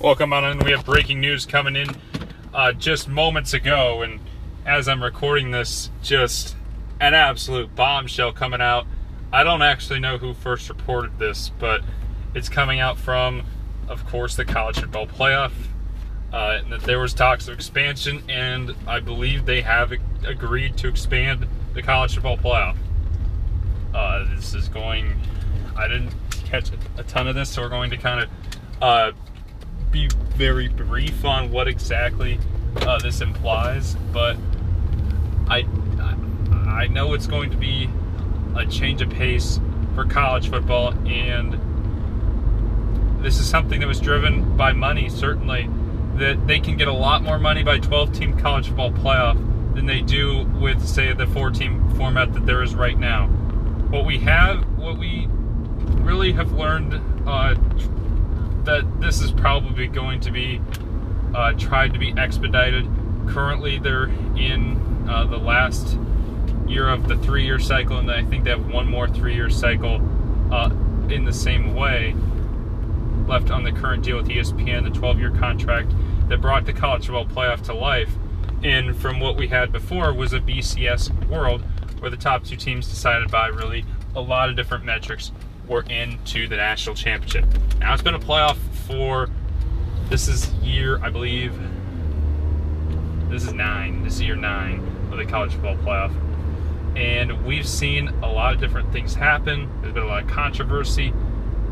Welcome on in. We have breaking news coming in uh, just moments ago, and as I'm recording this, just an absolute bombshell coming out. I don't actually know who first reported this, but it's coming out from, of course, the college football playoff. Uh, that there was talks of expansion, and I believe they have agreed to expand the college football playoff. Uh, this is going. I didn't catch a ton of this, so we're going to kind of uh, be very brief on what exactly uh, this implies. But I, I know it's going to be a change of pace for college football, and this is something that was driven by money, certainly that they can get a lot more money by 12 team college football playoff than they do with, say, the four team format that there is right now. What we have, what we really have learned, uh, that this is probably going to be uh, tried to be expedited. Currently, they're in uh, the last year of the three year cycle, and I think they have one more three year cycle uh, in the same way left on the current deal with ESPN, the 12 year contract that brought the college football playoff to life. And from what we had before was a BCS world where the top two teams decided by really a lot of different metrics were into the national championship. Now it's been a playoff for this is year, I believe. This is nine. This is year nine of the college football playoff. And we've seen a lot of different things happen. There's been a lot of controversy.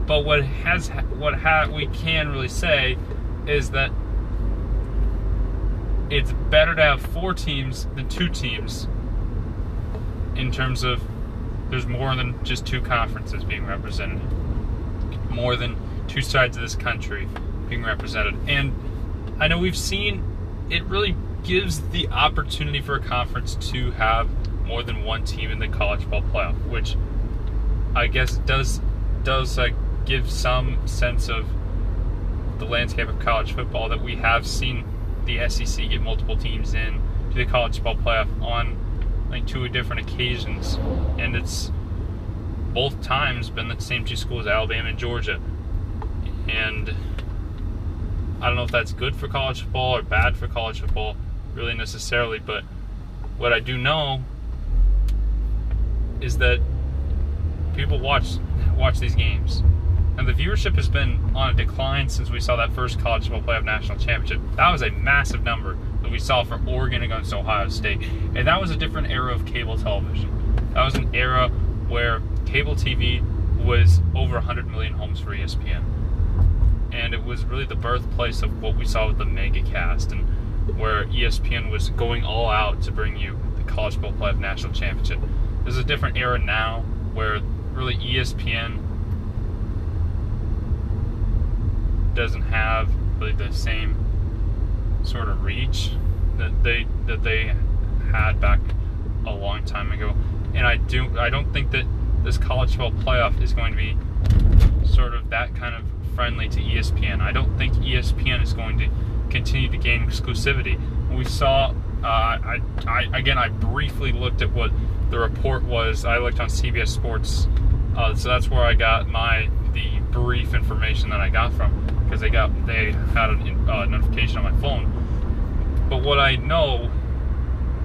But what has what ha- we can really say is that it's better to have four teams than two teams in terms of there's more than just two conferences being represented, more than two sides of this country being represented. And I know we've seen it really gives the opportunity for a conference to have more than one team in the college football playoff, which I guess does does uh, give some sense of the landscape of college football that we have seen the SEC get multiple teams in to the college football playoff on like two different occasions, and it's both times been the same two schools, Alabama and Georgia. And I don't know if that's good for college football or bad for college football, really necessarily, but what I do know is that people watch watch these games. And the viewership has been on a decline since we saw that first college football playoff national championship. That was a massive number that we saw for Oregon against Ohio State. And that was a different era of cable television. That was an era where cable TV was over 100 million homes for ESPN. And it was really the birthplace of what we saw with the mega cast and where ESPN was going all out to bring you the college football playoff national championship. There's a different era now where really ESPN doesn't have really the same sort of reach that they that they had back a long time ago. And I do I don't think that this college football playoff is going to be sort of that kind of friendly to ESPN. I don't think ESPN is going to continue to gain exclusivity. We saw uh, I, I again I briefly looked at what the report was. I looked on CBS Sports, uh, so that's where I got my the brief information that I got from because they got they had a uh, notification on my phone. But what I know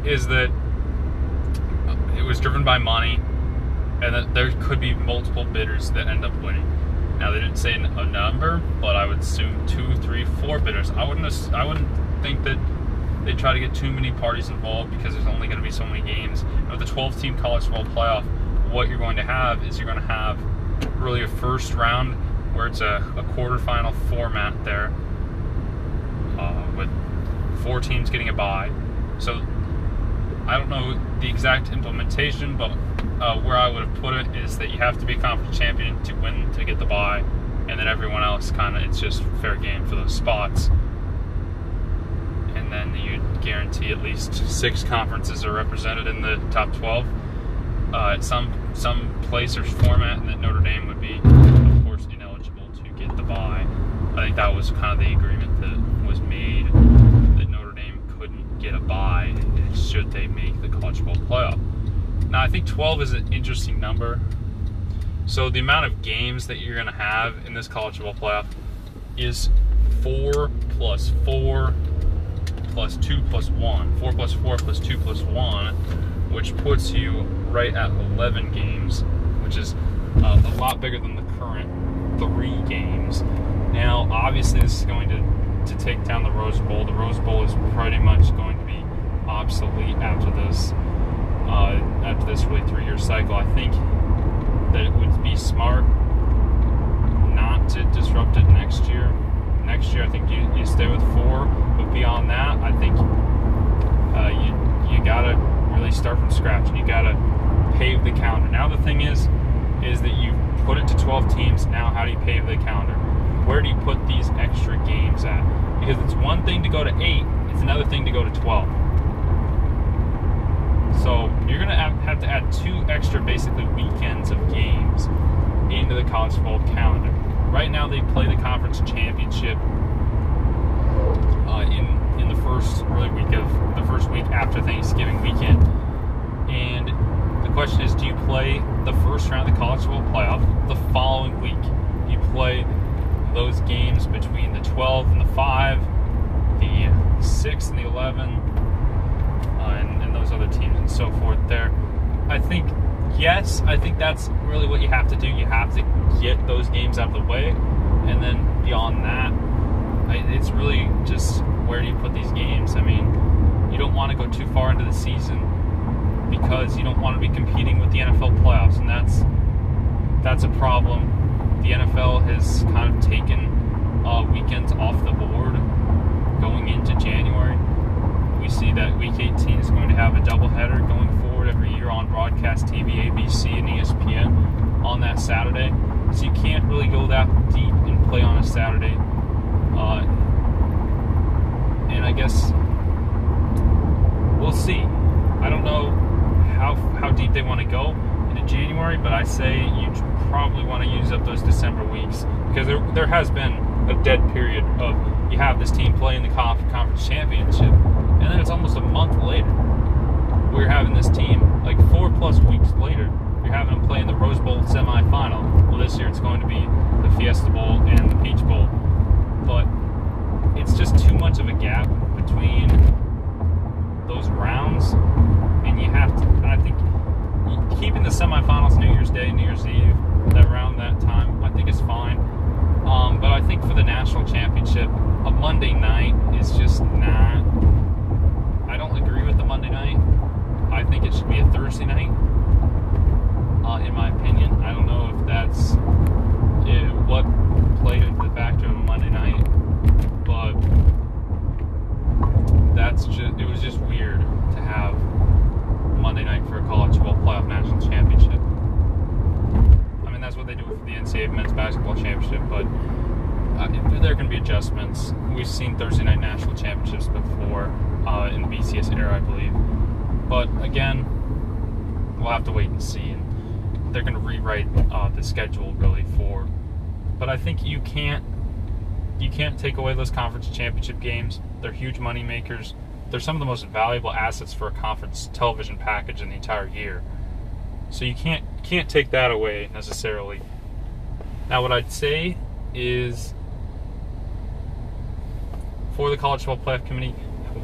is that it was driven by money, and that there could be multiple bidders that end up winning. Now they didn't say a number, but I would assume two, three, four bidders. I wouldn't. I wouldn't think that they try to get too many parties involved because there's only going to be so many games. And with the 12-team college football playoff, what you're going to have is you're going to have really a first round where it's a, a quarterfinal format there uh, with four teams getting a bye. So I don't know the exact implementation, but uh, where I would have put it is that you have to be a conference champion to win to get the bye, and then everyone else kind of it's just fair game for those spots. And then you guarantee at least six conferences are represented in the top 12. Uh, at some some place or format that Notre Dame would be the. I think that was kind of the agreement that was made that Notre Dame couldn't get a bye should they make the college football playoff. Now, I think 12 is an interesting number. So, the amount of games that you're going to have in this college football playoff is four plus four plus two plus one. Four plus four plus two plus one, which puts you right at 11 games, which is uh, a lot bigger than the current three games. Now, obviously, this is going to to take down the Rose Bowl. The Rose Bowl is pretty much going to be obsolete after this uh, after this really three year cycle. I think that it would be smart not to disrupt it next year. Next year, I think you, you stay with four, but beyond that, I think uh, you you gotta really start from scratch and you gotta pave the calendar. Now the thing is, is that you put it to 12 teams. Now, how do you pave the calendar? Where do you put these extra games at? Because it's one thing to go to eight, it's another thing to go to 12. So you're going to have, to add two extra, basically, weekends of games into the college football calendar. Right now, they play the conference championship uh, in in the first really week of the first week after Thanksgiving weekend. Question is, do you play the first round of the college football playoff the following week? You play those games between the 12 and the 5, the 6 and the 11, uh, and, and those other teams and so forth there. I think, yes, I think that's really what you have to do. You have to get those games out of the way, and then beyond that, it's really just where do you put these games? I mean, you don't want to go too far into the season because you don't want to be competing with the NFL playoffs, and that's that's a problem. The NFL has kind of taken uh, weekends off the board going into January. We see that Week 18 is going to have a doubleheader going forward every year on broadcast TV, ABC, and ESPN on that Saturday. So you can't really go that deep and play on a Saturday. Uh, and I guess we'll see. I don't know how how deep they want to go into January, but I say you probably want to use up those December weeks because there there has been a dead period of you have this team playing the conference championship, and then it's almost a month later we're having this team like four plus weeks later. You're having them play in the Rose Bowl semifinal. Well, this year it's going to be the Fiesta Bowl and the Peach Bowl, but it's just too much of a gap between those rounds, and you have to. I think keeping the semifinals New Year's Day, New Year's Eve, around that time, I think is fine. Um, but I think for the national championship, a Monday night is just not. I don't agree with the Monday night. I think it should be a Thursday night. Uh, in my opinion, I don't know if that's it, what played into the factor of Monday night, but that's just it was just weird to have Monday night for a college football playoff national championship. I mean, that's what they do with the NCAA men's basketball championship, but uh, there can be adjustments. We've seen Thursday night national championships before uh, in the BCS era, I believe. But again, we'll have to wait and see. And they're going to rewrite uh, the schedule really for. But I think you can't you can't take away those conference championship games. They're huge money makers. They're some of the most valuable assets for a conference television package in the entire year. So you can't can't take that away necessarily. Now, what I'd say is for the college football playoff committee,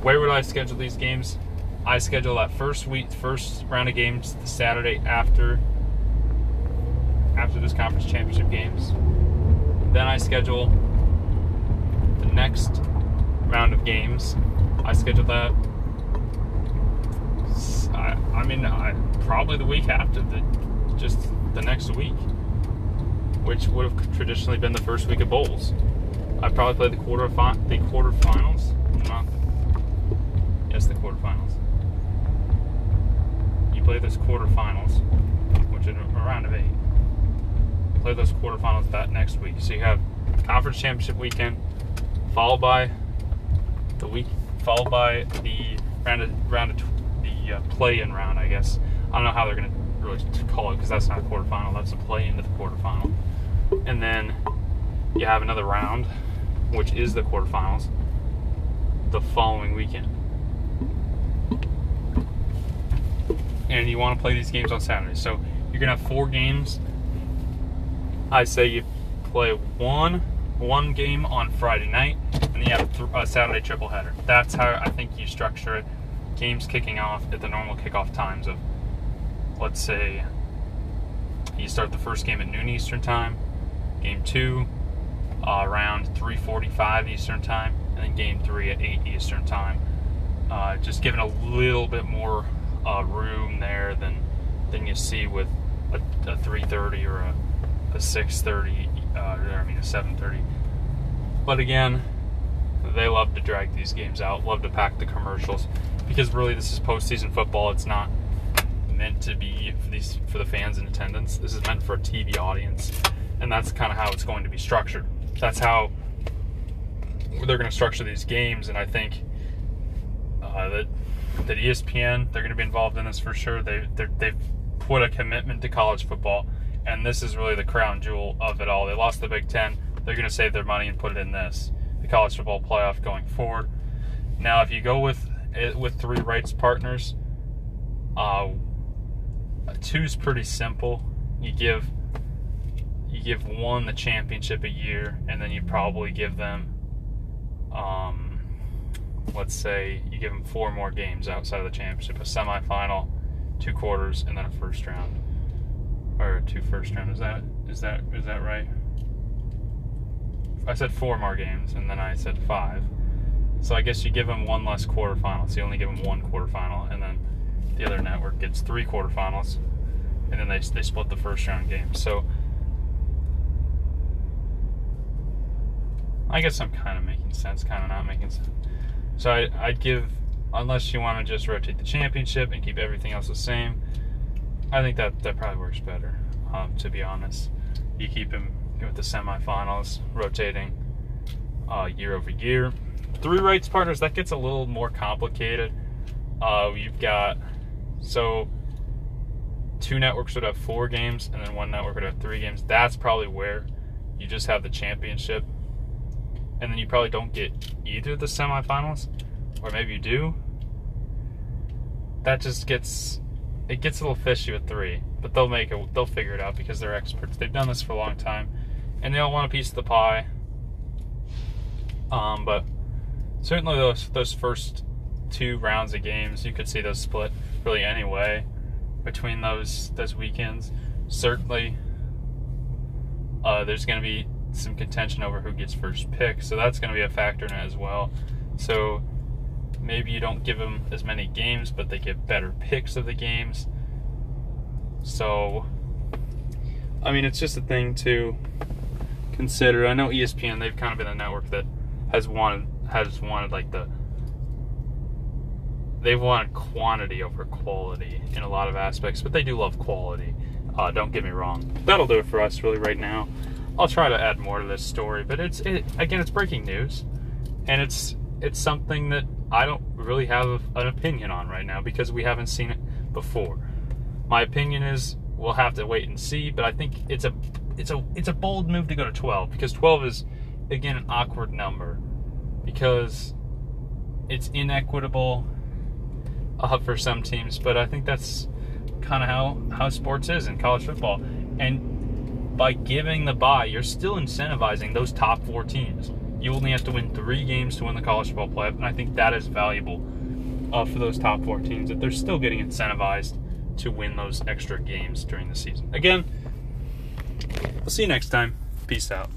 where would I schedule these games? I schedule that first week, first round of games, the Saturday after after this conference championship games. Then I schedule the next round of games. I schedule that. I, I mean, I, probably the week after the just the next week, which would have traditionally been the first week of bowls. I probably play the quarter fi- the quarterfinals, not yes the quarterfinals. You play those quarterfinals, which are a round of eight. Play those quarterfinals that next week. So you have conference championship weekend, followed by the week, followed by the round of round of the uh, play-in round. I guess I don't know how they're gonna really call it because that's not a quarterfinal. That's a play into the quarterfinal, and then you have another round, which is the quarterfinals, the following weekend. And you want to play these games on Saturday. So you're gonna have four games. I say you play one one game on Friday night, you have a Saturday triple header. That's how I think you structure it. Games kicking off at the normal kickoff times of, let's say, you start the first game at noon Eastern time, game two uh, around 3:45 Eastern time, and then game three at 8 Eastern time. Uh, just giving a little bit more uh, room there than than you see with a, a 3:30 or a, a 6:30, uh, I mean a 7:30. But again, they love to drag these games out, love to pack the commercials, because really this is postseason football. It's not meant to be for these for the fans in attendance. This is meant for a TV audience, and that's kind of how it's going to be structured. That's how they're going to structure these games, and I think uh, that that ESPN they're going to be involved in this for sure. They they've put a commitment to college football, and this is really the crown jewel of it all. They lost the Big Ten. They're going to save their money and put it in this, the college football playoff going forward. Now, if you go with with three rights partners, uh, is pretty simple. You give you give one the championship a year, and then you probably give them, um, let's say you give them four more games outside of the championship, a semifinal, two quarters, and then a first round, or two first round. Is that is that is that right? I said four more games, and then I said five. So I guess you give them one less quarterfinal. So you only give them one quarterfinal, and then the other network gets three quarterfinals, and then they they split the first round game. So I guess I'm kind of making sense, kind of not making sense. So I, I'd give, unless you want to just rotate the championship and keep everything else the same, I think that that probably works better. Um, to be honest, you keep him with the semifinals rotating uh, year over year. Three rights partners that gets a little more complicated. Uh, you've got so two networks would have four games, and then one network would have three games. That's probably where you just have the championship and then you probably don't get either the semifinals, or maybe you do. That just gets it gets a little fishy with three, but they'll make it. They'll figure it out because they're experts. They've done this for a long time, and they all want a piece of the pie. Um, but certainly those those first two rounds of games, you could see those split really anyway between those those weekends. Certainly, uh, there's going to be some contention over who gets first pick, so that's going to be a factor in it as well. So maybe you don't give them as many games, but they get better picks of the games. So, I mean, it's just a thing to consider. I know ESPN; they've kind of been a network that has wanted has wanted like the they've wanted quantity over quality in a lot of aspects, but they do love quality. Uh, don't get me wrong. That'll do it for us really right now. I'll try to add more to this story, but it's it, again, it's breaking news, and it's it's something that I don't really have an opinion on right now because we haven't seen it before. My opinion is we'll have to wait and see, but I think it's a it's a it's a bold move to go to 12 because 12 is again an awkward number because it's inequitable uh, for some teams, but I think that's kind of how how sports is in college football. And by giving the bye, you're still incentivizing those top four teams. You only have to win three games to win the college football playoff, and I think that is valuable uh, for those top four teams that they're still getting incentivized to win those extra games during the season. Again, we'll see you next time. Peace out.